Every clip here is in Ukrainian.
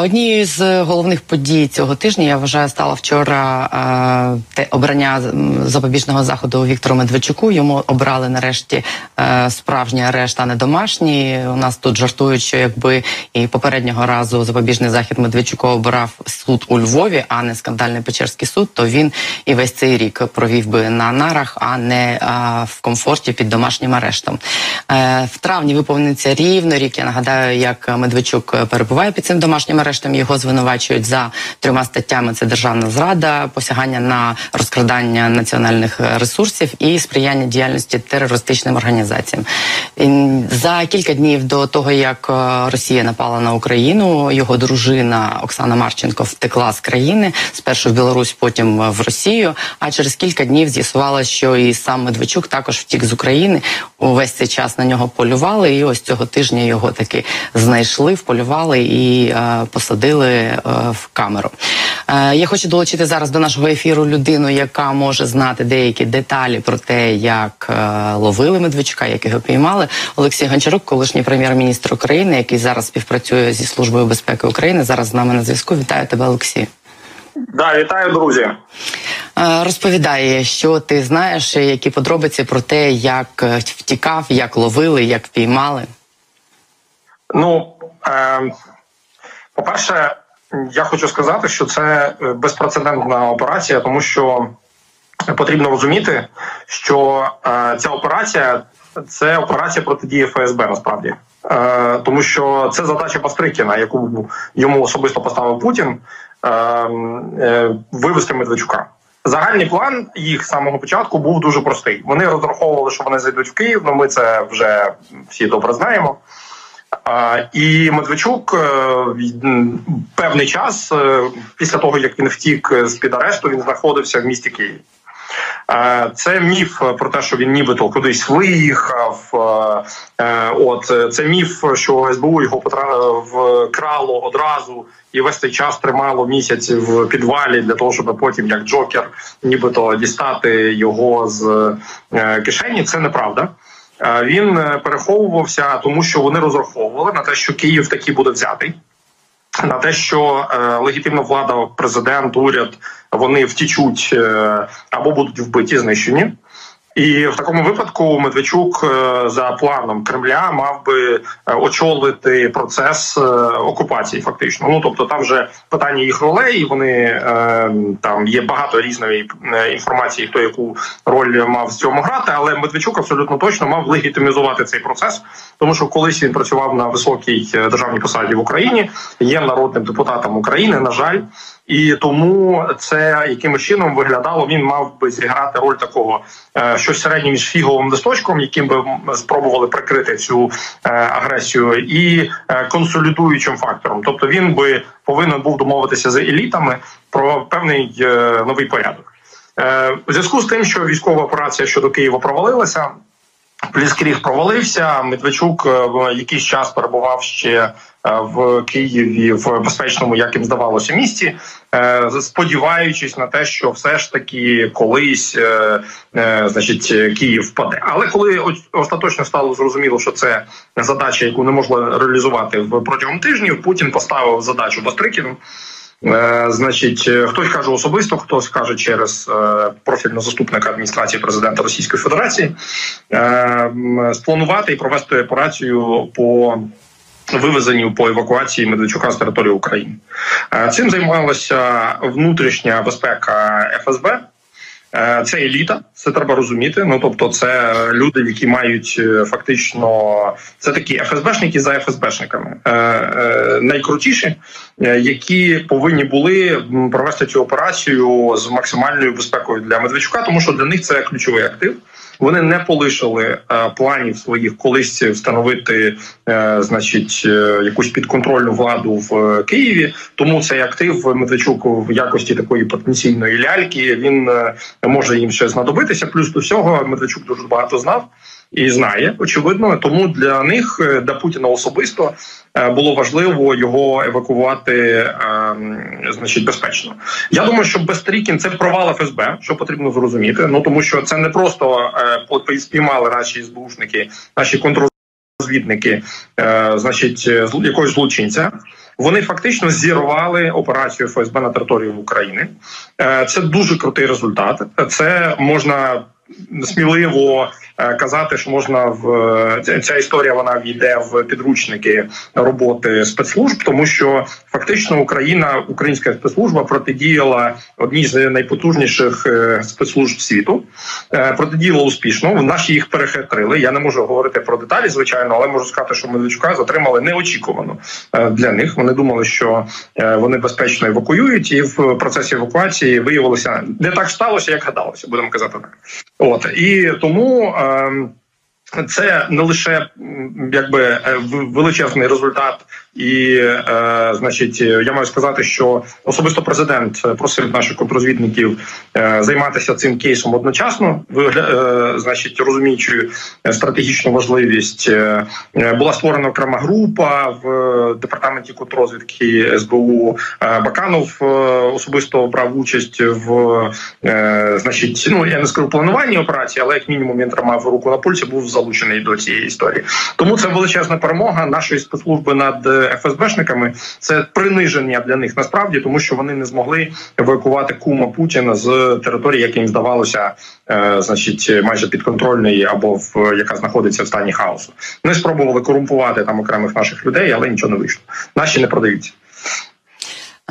Однією з головних подій цього тижня я вважаю стало вчора е, те обрання запобіжного заходу Віктору Медведчуку. Йому обрали нарешті е, справжній арешт, а не домашній. У нас тут жартують, що якби і попереднього разу запобіжний захід Медведчуку обирав суд у Львові, а не скандальний Печерський суд, то він і весь цей рік провів би на нарах, а не е, в комфорті під домашнім арештом. Е, в травні виповниться рівно рік. Я нагадаю, як Медведчук перебуває під цим домашнім арештом. Його звинувачують за трьома статтями: це державна зрада, посягання на розкрадання національних ресурсів і сприяння діяльності терористичним організаціям. За кілька днів до того, як е, Росія напала на Україну, його дружина Оксана Марченко втекла з країни спершу в Білорусь, потім в Росію. А через кілька днів з'ясувалося, що і сам Медведчук також втік з України. Увесь цей час на нього полювали, і ось цього тижня його таки знайшли, вполювали і е, посадили е, в камеру. Е, я хочу долучити зараз до нашого ефіру людину, яка може знати деякі деталі про те, як е, ловили Медведчука, як його піймали. Олексій Гончарук, колишній прем'єр-міністр України, який зараз співпрацює зі службою безпеки України. Зараз з нами на зв'язку. Вітаю тебе, Олексій. Да, вітаю, друзі. Е, розповідає, що ти знаєш, які подробиці про те, як втікав, як ловили, як піймали. Ну е, по перше, я хочу сказати, що це е, безпрецедентна операція, тому що потрібно розуміти, що е, ця операція це операція протидії ФСБ насправді, е, тому що це задача Бастрикіна, яку йому особисто поставив Путін, е, е, вивести Медведчука. Загальний план їх з самого початку був дуже простий. Вони розраховували, що вони зайдуть в Київ. Ну ми це вже всі добре знаємо. І Медведчук е, певний час е, після того як він втік з під арешту, він знаходився в місті Києві. Це міф про те, що він нібито кудись виїхав. Е, от це міф, що СБУ його вкрало одразу і весь цей час тримало місяць в підвалі для того, щоб потім, як Джокер, нібито дістати його з кишені. Це неправда. Він е, переховувався, тому що вони розраховували на те, що Київ таки буде взятий. На те, що е, легітимна влада, президент, уряд вони втічуть е, або будуть вбиті, знищені. І в такому випадку Медведчук е, за планом Кремля мав би е, очолити процес е, окупації. Фактично, ну тобто там вже питання їх ролей. Вони там є багато різної інформації, хто яку роль мав в цьому грати. Але Медведчук абсолютно точно мав легітимізувати цей процес, тому що колись він працював на високій державній посаді в Україні, є народним депутатом України. На жаль. І тому це якимось чином виглядало. Він мав би зіграти роль такого е, щось середнє між фіговим листочком, яким би спробували прикрити цю е, агресію, і е, консолідуючим фактором. Тобто він би повинен був домовитися з елітами про певний новий порядок. У зв'язку з тим, що військова операція щодо Києва провалилася. Пліскріг провалився. Медведчук якийсь час перебував ще Е, в Києві в безпечному, як їм здавалося, місті, е, сподіваючись на те, що все ж таки колись, е, значить, Київ впаде. Але коли остаточно стало зрозуміло, що це задача, яку не можна реалізувати протягом тижнів, Путін поставив задачу Бастрикіну. Значить, хтось каже особисто, хтось каже через профільного заступника адміністрації президента Російської Федерації спланувати і провести операцію по вивезенню по евакуації Медведчука з території України. Е, цим займалася внутрішня безпека ФСБ. Е, це еліта, це треба розуміти. Ну тобто, це люди, які мають е, фактично це такі ФСБшники за ФСБшниками, найкрутіші, які повинні були провести цю операцію з максимальною безпекою для Медведчука, тому що для них це ключовий актив. Вони не полишили е, планів своїх колись встановити, е, значить, е, якусь підконтрольну владу в Києві. Тому цей актив Медведчук в якості такої потенційної ляльки він може їм ще знадобитися. Плюс до всього Медведчук дуже багато знав і знає, очевидно. Тому для них, е, для Путіна особисто, е, було важливо його евакувати, е, значить, безпечно. Я думаю, що Бестрікін це провал ФСБ, що потрібно зрозуміти. Ну тому що це не просто спіймали наші СБУшники, наші контррозвідники, значить, якогось злочинця. Вони фактично зірвали операцію ФСБ на території України. Це дуже крутий результат. Це можна сміливо е, казати, що можна в е, ця історія вона війде в підручники роботи спецслужб, тому що фактично Україна, українська спецслужба протидіяла одній з найпотужніших е, спецслужб світу. Протидіяла успішно. Наші їх перехитрили. Я не можу говорити про деталі, звичайно, але можу сказати, що Медведчука затримали неочікувано для них. Вони думали, що вони безпечно евакуюють, і в процесі евакуації виявилося не так сталося, як гадалося. Будемо казати так. От і тому. Е, це не лише якби е, величезний результат, і е, значить, я маю сказати, що особисто президент просив наших контрозвідників е, займатися цим кейсом одночасно, вигля, е, значить, розуміючи стратегічну важливість. Е, була створена окрема група в департаменті контррозвідки СБУ. Е, Баканов е, особисто брав участь в е, значить, ну я не скажу плануванні операції, але як мінімум він тримав руку на пульсі, був за залучений до цієї історії. Тому це величезна перемога нашої спецслужби над е, ФСБшниками. Це приниження для них насправді, тому що вони не змогли евакувати кума Путіна з території, яким здавалося, е, значить, майже підконтрольної або в яка знаходиться в стані хаосу. Вони спробували корумпувати там окремих наших людей, але нічого не вийшло. Наші не продаються.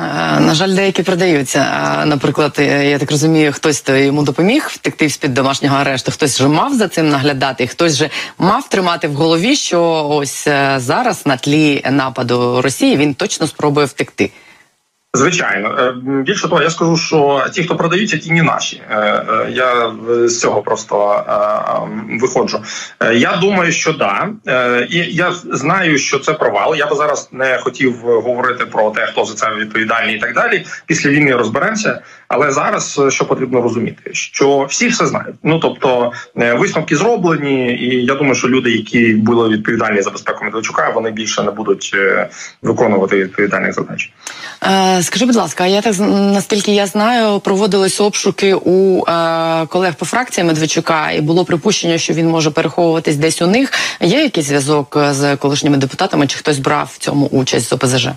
Е, на жаль, деякі продаються. Е, наприклад, е, я так розумію, хтось йому допоміг втекти з під домашнього арешту, хтось вже мав за цим наглядати, хтось же мав тримати в голові, що ось зараз на тлі нападу Росії він точно спробує втекти. Звичайно, е, більше того, я скажу, що ті, хто продаються, ті не наші. Е, е, я з цього просто виходжу. Я думаю, що да, і я знаю, що це провал. Я би зараз не хотів говорити про те, хто за це відповідальний і так далі. Після війни розберемося. Але зараз що потрібно розуміти, що всі все знають. Ну тобто висновки зроблені, і я думаю, що люди, які були відповідальні за безпеку Медведчука, вони більше не будуть виконувати відповідальних задач. Скажи, будь ласка, я так наскільки я знаю, проводились обшуки у е, колег по фракції Медведчука, і було припущення, що він може переховуватись десь у них. Є якийсь зв'язок з колишніми депутатами? Чи хтось брав в цьому участь з ОПЗЖ?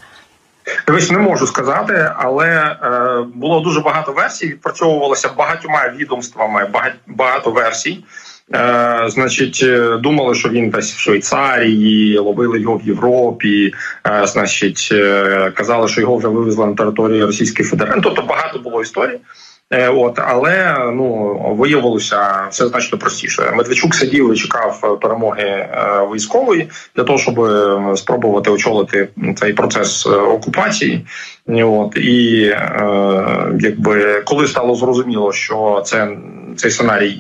Дивись, не можу сказати, але е, було дуже багато версій. Відпрацьовувалося багатьма відомствами, багато версій. Е, значить, е, думали, що він десь в Швейцарії, ловили його в Європі. Е, значить, е, казали, що його вже вивезли на територію Російської Федерації. Тобто багато було історій. Е, от, але ну виявилося все значно простіше. Медведчук сидів і чекав перемоги е, військової для того, щоб е, спробувати очолити цей процес окупації. От і якби коли стало зрозуміло, що це цей сценарій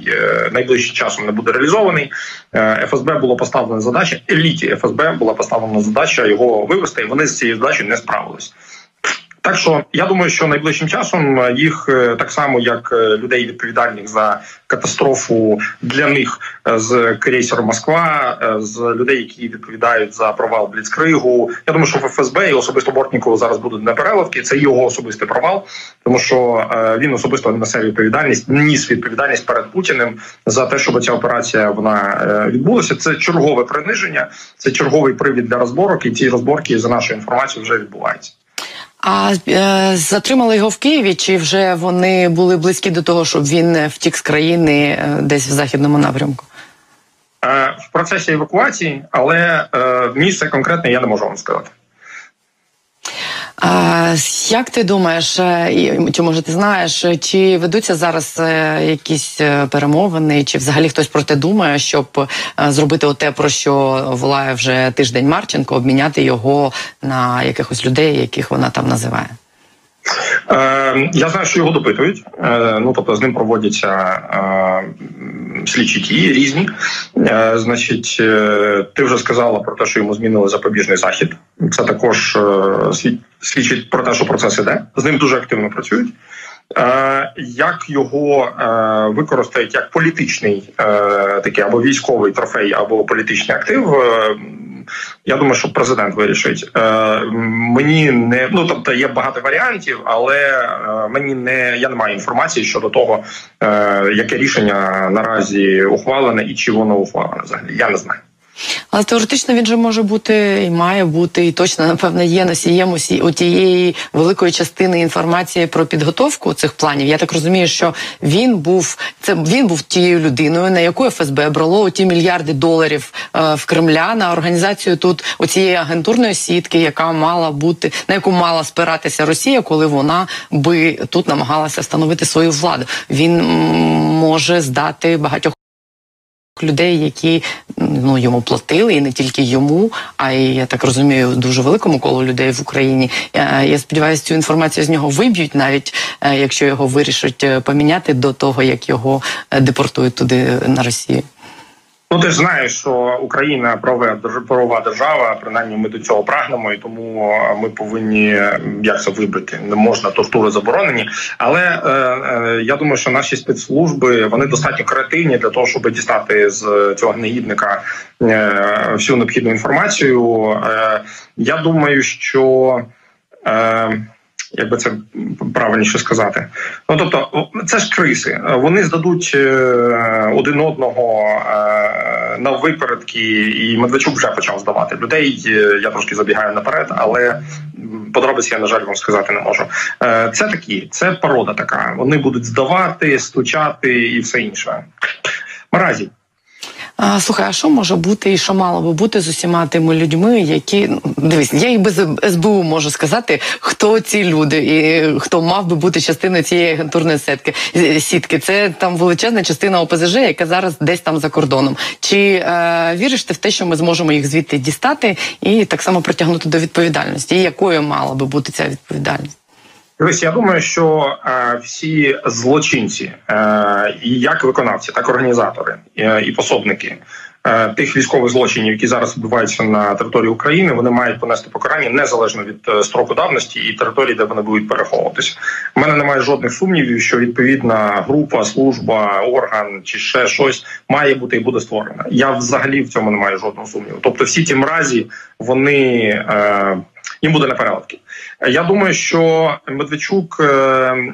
найближчим часом не буде реалізований, ФСБ було поставлена задача. Еліті ФСБ була поставлена задача його вивести, і вони з цією задачею не справились. Так що я думаю, що найближчим часом е, їх е, так само, як е, людей відповідальних за катастрофу для них з крейсером Москва, з людей, які відповідають за провал Бліцкригу. Я думаю, що в ФСБ і особисто Бортнікову зараз будуть на переливки. Це його особистий провал, тому що він особисто несе відповідальність, ніс відповідальність перед Путіним за те, щоб ця операція вона відбулася. Це чергове приниження, це черговий привід для розборок, і ці розборки за нашою інформацією вже відбуваються. А е, затримали його в Києві? Чи вже вони були близькі до того, щоб він втік з країни е, десь в західному напрямку? Е, в процесі евакуації, але е, місце конкретне я не можу вам сказати. Як ти думаєш, е, чи може ти знаєш, чи ведуться зараз е, якісь е, перемовини, чи взагалі хтось про те думає, щоб зробити те, про що волає вже тиждень Марченко, обміняти його на якихось людей, яких вона там називає? Е, Я знаю, що його допитують. Е, Ну тобто з ним проводяться е, слідчі дії різні. Е, Значить, е, ти вже сказала про те, що йому змінили запобіжний захід. Це також е, свідчить про те, що процес іде. З ним дуже активно працюють. Е, як його е, використають як політичний е, такий або військовий трофей, або політичний актив, я думаю, що президент вирішить. Мені не ну тобто є багато варіантів, але мені не я не маю інформації щодо того, яке рішення наразі ухвалене і чи воно ухвалене взагалі. Я не знаю. Але теоретично він же може бути і має бути, і точно напевно є носієм у тієї великої частини інформації про підготовку цих планів. Я так розумію, що він був це він був тією людиною, на яку ФСБ брало ті мільярди доларів е, в Кремля на організацію тут у цієї агентурної сітки, яка мала бути на яку мала спиратися Росія, коли вона би тут намагалася встановити свою владу. Він може здати багатьох людей, які ну йому платили, і не тільки йому, а й я так розумію, дуже великому колу людей в Україні. Е, Я сподіваюся, цю інформацію з нього виб'ють, навіть е, якщо його вирішать е, поміняти до того, як його депортують туди на Росію. Ну, ти ж знаєш, що Україна правова правова держава, принаймні ми до цього прагнемо, і тому е, ми повинні як це вибити. Не можна тортури заборонені. Але е, е, я думаю, що наші спецслужби вони достатньо креативні для того, щоб дістати з цього негідника е, всю необхідну інформацію. Е, я думаю, що. Е, як би це правильніше сказати. Ну тобто, це ж криси. Вони здадуть е, один одного е, на випередки, і Медведчук вже почав здавати людей. Е, Я трошки забігаю наперед, але подробиці я на жаль вам сказати не можу. Е, Це такі, це порода така. Вони будуть здавати, стучати і все інше. Наразі. Слухай, а що може бути і що мало би бути з усіма тими людьми, які ну, дивись, я і без СБУ можу сказати, хто ці люди і хто мав би бути частиною цієї агентурної сетки е, сітки. Це там величезна частина ОПЗЖ, яка зараз десь там за кордоном. Чи е, віриш ти в те, що ми зможемо їх звідти дістати і так само притягнути до відповідальності? І якою мала би бути ця відповідальність? Дивись, я думаю, що е, всі злочинці, е, і як виконавці, так і організатори е, і пособники е, тих військових злочинів, які зараз відбуваються на території України, вони мають понести покарання незалежно від е, строку давності і території, де вони будуть переховуватися. У мене немає жодних сумнівів, що відповідна група, служба, орган чи ще щось має бути і буде створена. Я взагалі в цьому не маю жодного сумніву. Тобто, всі ті мразі вони. Е, їм буде непереливки. Я думаю, що Медведчук е,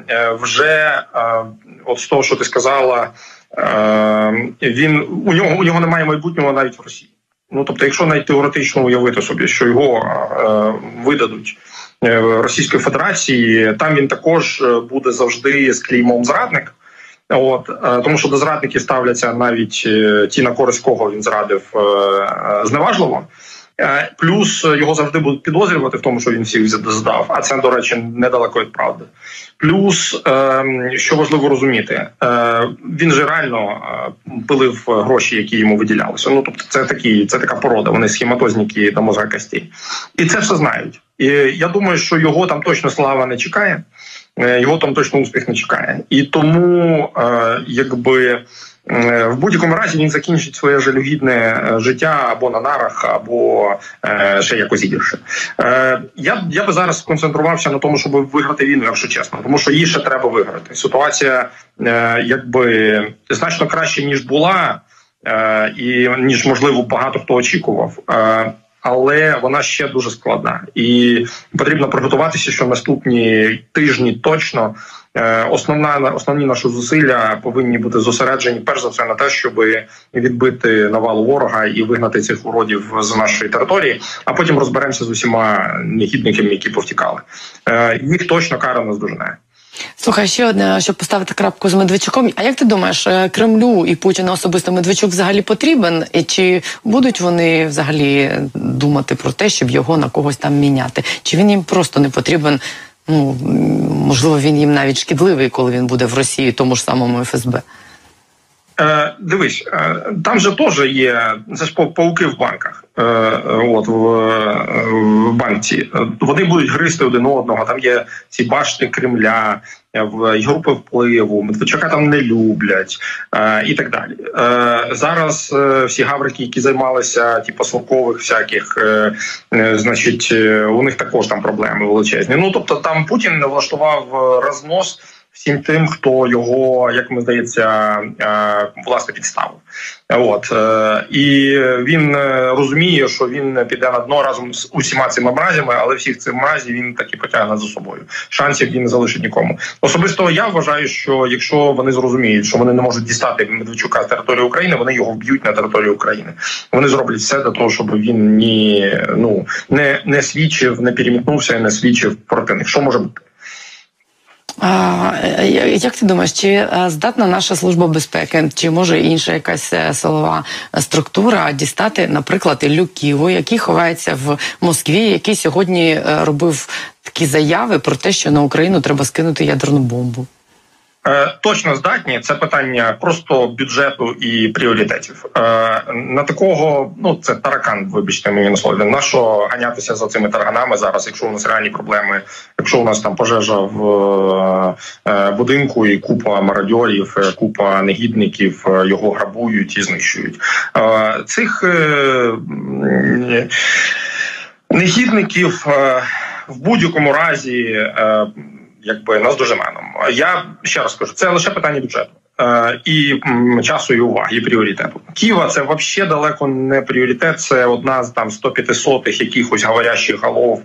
е, вже е, от з того, що ти сказала, він у нього у нього немає майбутнього навіть в Росії. Ну тобто, якщо навіть теоретично уявити собі, що його видадуть Російської Федерації, там він також буде завжди з клеймом зрадник. От тому, що до зрадників ставляться навіть ті, на користь кого він зрадив зневажливо. Плюс е, його завжди будуть підозрювати в тому, що він всіх здав, а це, до речі, недалеко від правди. Плюс, е, що важливо розуміти, е, він же реально е, пилив гроші, які йому виділялися. Ну тобто, це такі, це така порода. Вони схематозніки до мозга костей. І це все знають. І я думаю, що його там точно слава не чекає, його там точно успіх не чекає. І тому, якби. Е, В будь-якому разі він закінчить своє жалюгідне е, життя або на нарах, або е, ще якось гірше. Я, я би зараз сконцентрувався на тому, щоб виграти війну, якщо чесно, тому що її ще треба виграти. Ситуація якби значно краще ніж була, і ніж можливо багато хто очікував. Але вона ще дуже складна, і потрібно приготуватися, що наступні тижні точно е, основна основні наші зусилля повинні бути зосереджені перш за все на те, щоб відбити навалу ворога і вигнати цих уродів з нашої території. А потім розберемося з усіма негідниками, які повтікали. Е, Їх точно кара не здожене. Слухай, ще одне, щоб поставити крапку з Медведчуком. А як ти думаєш, е, Кремлю і Путіна особисто Медведчук взагалі потрібен? І чи будуть вони взагалі думати про те, щоб його на когось там міняти? Чи він їм просто не потрібен? Ну можливо, він їм навіть шкідливий, коли він буде в Росії, тому ж самому ФСБ. Е, дивись, е, там же теж є це ж пауки в банках. Е, от в, в банці вони будуть гризти один одного. Там є ці башти Кремля, в групи впливу. Медведчука там не люблять е, і так далі. Е, зараз е, всі гаврики, які займалися типу суркових всяких, е, е, значить, е, у них також там проблеми величезні. Ну тобто, там Путін влаштував е, рознос всім тим, хто його, як мені здається, власне підставив. От і він розуміє, що він піде на дно разом з усіма цими мразями, але всіх цих мразів він таки потягне за собою. Шансів він не залишить нікому. Особисто я вважаю, що якщо вони зрозуміють, що вони не можуть дістати Медведчука з території України, вони його вб'ють на території України. Вони зроблять все для того, щоб він ні ну не не свідчив, не перемітнувся і не свідчив проти них. Що може бути? А, Як ти думаєш, чи е, здатна наша служба безпеки, чи може інша якась е, силова структура дістати, наприклад, люківу, Ківу, який ховається в Москві, який сьогодні е, робив такі заяви про те, що на Україну треба скинути ядерну бомбу? Е, точно здатні це питання просто бюджету і пріоритетів. Е, на такого ну це таракан. Вибачте, мені на слові. На що ганятися за цими тараганами зараз? Якщо у нас реальні проблеми, якщо у нас там пожежа в е, будинку і купа мародьорів, купа негідників його грабують і знищують цих негідників в будь-якому разі якби наздожименом. Я ще раз кажу, це лише питання бюджету. Е, і часу і уваги, і пріоритету Києва це взагалі далеко не пріоритет. Це одна з там 150 якихось говорящих голов,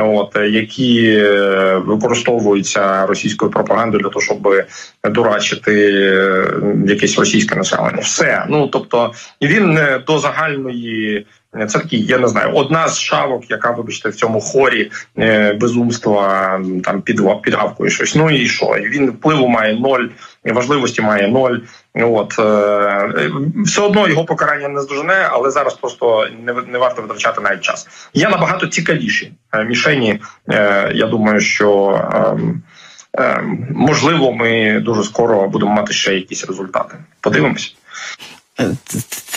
от які е, використовуються російською пропагандою для того, щоб дурачити е, якесь російське населення. Все ну тобто він до загальної. Це такий, я не знаю, одна з шавок, яка, вибачте, в цьому хорі е, безумства там під підгавкою щось. Ну і що? Він впливу має ноль, важливості має ноль. От е, все одно його покарання не здожене, але зараз просто не не варто витрачати навіть час. Є набагато цікавіші е, мішені. Е, я думаю, що е, е, можливо, ми дуже скоро будемо мати ще якісь результати. Подивимось.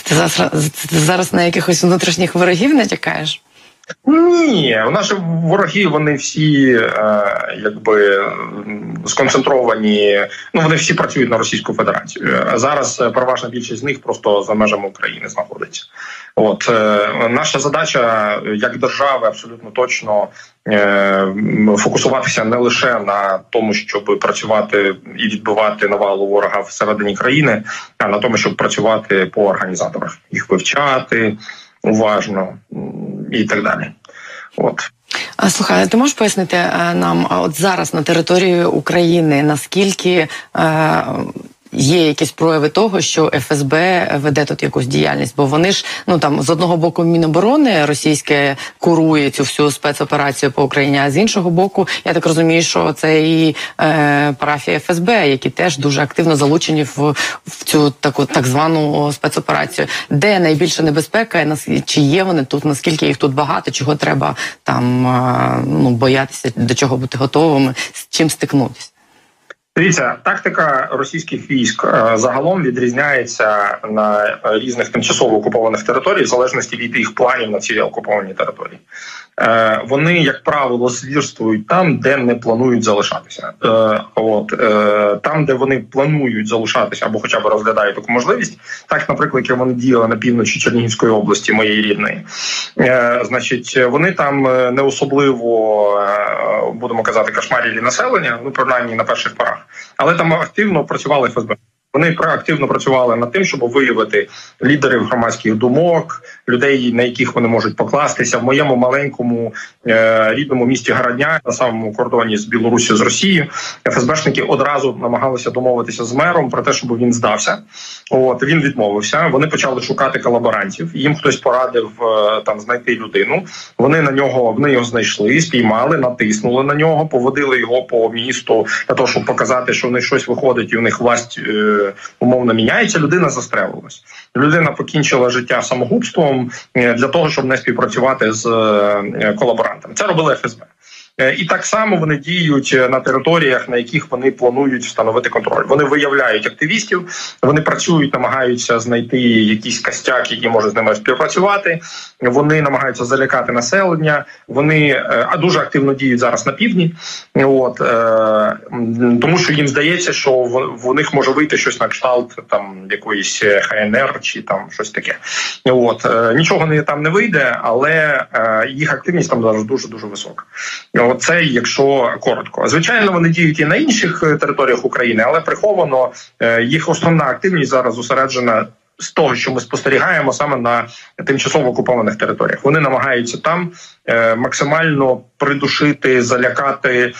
Ти зараз, на якихось внутрішніх ворогів натякаєш? Ні, наші вороги вони всі е, якби сконцентровані. Ну вони всі працюють на Російську Федерацію. Зараз е, переважна більшість з них просто за межами України знаходиться. От е, наша задача як держави абсолютно точно е, фокусуватися не лише на тому, щоб працювати і відбивати навалу ворога всередині країни, а на тому, щоб працювати по організаторах, їх вивчати уважно і так далі. От. Слухай, ти можеш пояснити е, нам, от зараз на території України наскільки е, є якісь прояви того, що ФСБ веде тут якусь діяльність, бо вони ж ну там з одного боку Міноборони російське курує цю всю спецоперацію по Україні, а з іншого боку, я так розумію, що це і е, парафія ФСБ, які теж дуже активно залучені в, в цю таку так звану спецоперацію, де найбільша небезпека, чи є вони тут, наскільки їх тут багато, чого треба там е, ну боятися, до чого бути готовими, з чим стикнутися. Дивіться, тактика російських військ е, загалом відрізняється на різних тимчасово окупованих територіях в залежності від їх планів на ці окуповані території. Е, вони, як правило, звірствують там, де не планують залишатися. Е, от там, де вони планують залишатися або, хоча б розглядають таку можливість, так, наприклад, як вони діяли на півночі Чернігівської області, моєї рідної, значить, вони там не особливо будемо казати кошмарілі населення, ну принаймні на перших порах але там активно працювали ФСБ. Вони проактивно працювали над тим, щоб виявити лідерів громадських думок, людей, на яких вони можуть покластися в моєму маленькому е, рідному місті Городня на самому кордоні з Білорусі з Росією. ФСБшники одразу намагалися домовитися з мером про те, щоб він здався. От він відмовився. Вони почали шукати колаборантів. Їм хтось порадив е, там знайти людину. Вони на нього вони його знайшли, спіймали, натиснули на нього, поводили його по місту для того, щоб показати, що в них щось виходить, і у них власть. Е, умовно міняється, людина застрелилась. Людина покінчила життя самогубством е, для того, щоб не співпрацювати з е, колаборантами. Це робили ФСБ. Е, і так само вони діють на територіях, на яких вони планують встановити контроль. Вони виявляють активістів, вони працюють, намагаються знайти якісь костяк, які можуть з ними співпрацювати. Вони намагаються залякати населення. Вони а дуже активно діють зараз на півдні. От тому, що їм здається, що в, них може вийти щось на кшталт там якоїсь ХНР чи там щось таке. От е, нічого не там не вийде, але е, їх активність там зараз дуже дуже висока. Оце якщо коротко. Звичайно, вони діють і на інших е, територіях України, але приховано е, їх основна активність зараз зосереджена. З того, що ми спостерігаємо саме на тимчасово окупованих територіях, вони намагаються там е, максимально придушити, залякати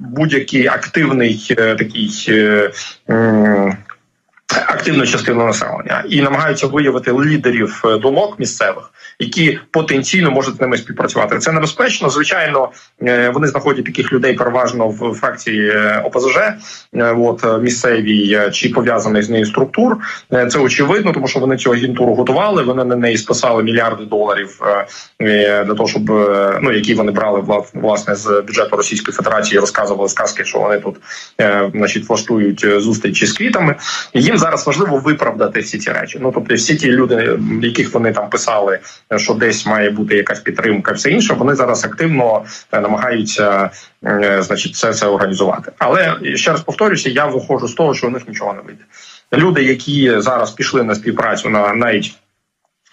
будь-який активний такий. Активну частину населення і намагаються виявити лідерів е, думок місцевих, які потенційно можуть з ними співпрацювати. Це небезпечно. Звичайно, е, вони знаходять таких людей переважно в фракції е, ОПЗЖ, от місцевій чи пов'язаних з нею структур. Це очевидно, тому що вони цю агентуру готували. Вони на неї списали мільярди доларів для того, щоб ну які вони брали вла- власне з бюджету Російської Федерації, розказували сказки, що вони тут значить влаштують зустрічі з квітами. І їм зараз важливо виправдати всі ці речі. Ну тобто, всі ті люди, яких вони там писали, що десь має бути якась підтримка, все інше, вони зараз активно е, намагаються, е, значить, це все організувати. Але ще раз повторюся, я виходжу з того, що у них нічого не вийде. Люди, які зараз пішли на співпрацю на навіть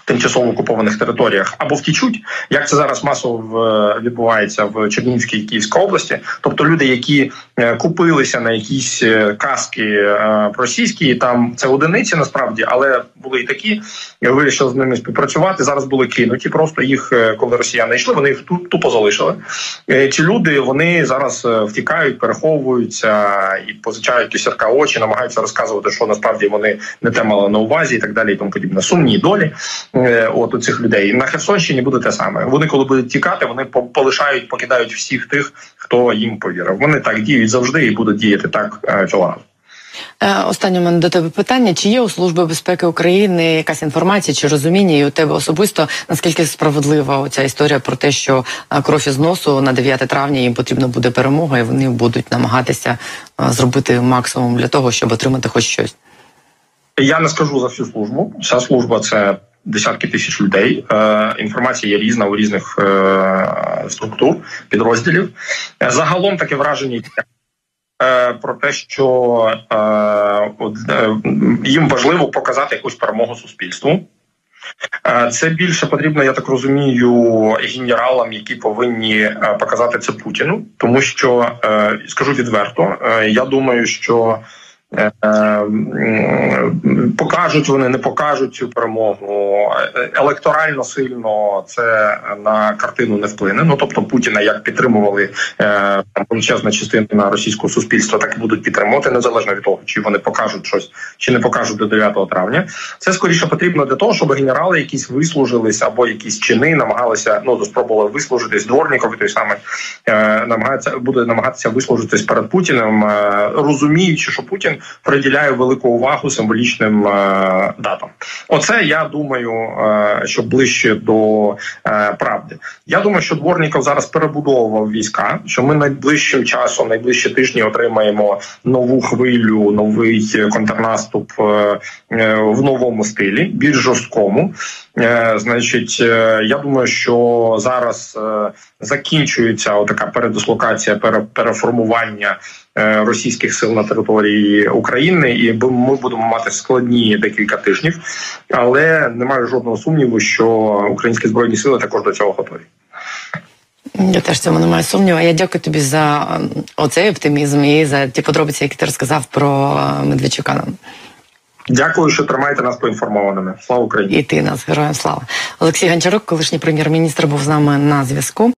тимчасово окупованих територіях або втічуть, як це зараз масово відбувається в Чернігівській і Київській області. Тобто люди, які е, купилися на якісь е, каски е, російські, там це одиниці насправді, але були і такі, вирішили з ними співпрацювати. Зараз були кинуті. Просто їх, коли росіяни йшли, вони їх ту- тупо залишили. Ці люди вони зараз втікають, переховуються і позичають сірка очі, намагаються розказувати, що насправді вони не те мали на увазі, і так далі, і тому подібне. Сумні долі от у цих людей на Херсонщині буде те саме. Вони, коли будуть тікати, вони полишають, покидають всіх тих, хто їм повірив. Вони так діють завжди і будуть діяти так е, цього разу. Е, Останнє мене до тебе питання: чи є у Служби безпеки України якась інформація чи розуміння, і у тебе особисто наскільки справедлива оця історія про те, що е, кров із носу на 9 травня їм потрібна буде перемога, і вони будуть намагатися е, зробити максимум для того, щоб отримати хоч щось. Я не скажу за всю службу. Ця служба це десятки тисяч людей. Е, інформація є різна у різних е, структур, підрозділів. Е, Загалом таке враження. Про те, що їм важливо показати якусь перемогу суспільству. Це більше потрібно, я так розумію, генералам, які повинні показати це Путіну, тому що скажу відверто, я думаю, що покажуть вони, не покажуть цю перемогу. Електорально сильно це на картину не вплине. Ну тобто Путіна як підтримували е, величезна частина російського суспільства, так і будуть підтримувати незалежно від того, чи вони покажуть щось, чи не покажуть до 9 травня. Це скоріше потрібно для того, щоб генерали якісь вислужились або якісь чини намагалися ну спробували вислужитись. Дворніков той самий е, намагається буде намагатися вислужитись перед Путіним, е, розуміючи, що Путін приділяє велику увагу символічним е, датам. Оце я думаю, е, що ближче до е, правди. Я думаю, що Дворніков зараз перебудовував війська. Що ми найближчим часом, найближчі тижні отримаємо нову хвилю, новий контрнаступ в новому стилі, більш жорсткому. Значить, я думаю, що зараз закінчується отака передислокація, пере- переформування російських сил на території України, і ми будемо мати складні декілька тижнів, але немає жодного сумніву, що українські збройні сили також до цього готові. Я теж цьому не маю сумніву. Я дякую тобі за оцей оптимізм і за ті подробиці, які ти розказав про е, Медведчука. Дякую, що тримаєте нас поінформованими. Слава Україні! І ти нас героям слава. Олексій Гончарук, колишній прем'єр-міністр, був з нами на зв'язку.